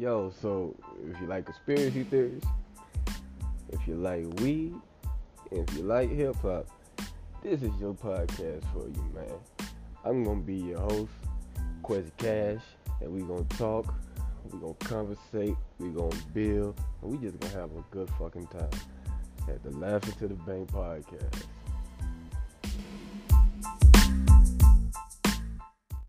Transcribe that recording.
Yo, so if you like conspiracy theories, if you like weed, if you like hip hop, this is your podcast for you, man. I'm gonna be your host, Quezzy Cash, and we gonna talk, we gonna conversate, we gonna build, and we just gonna have a good fucking time at the Laughing to the Bank podcast.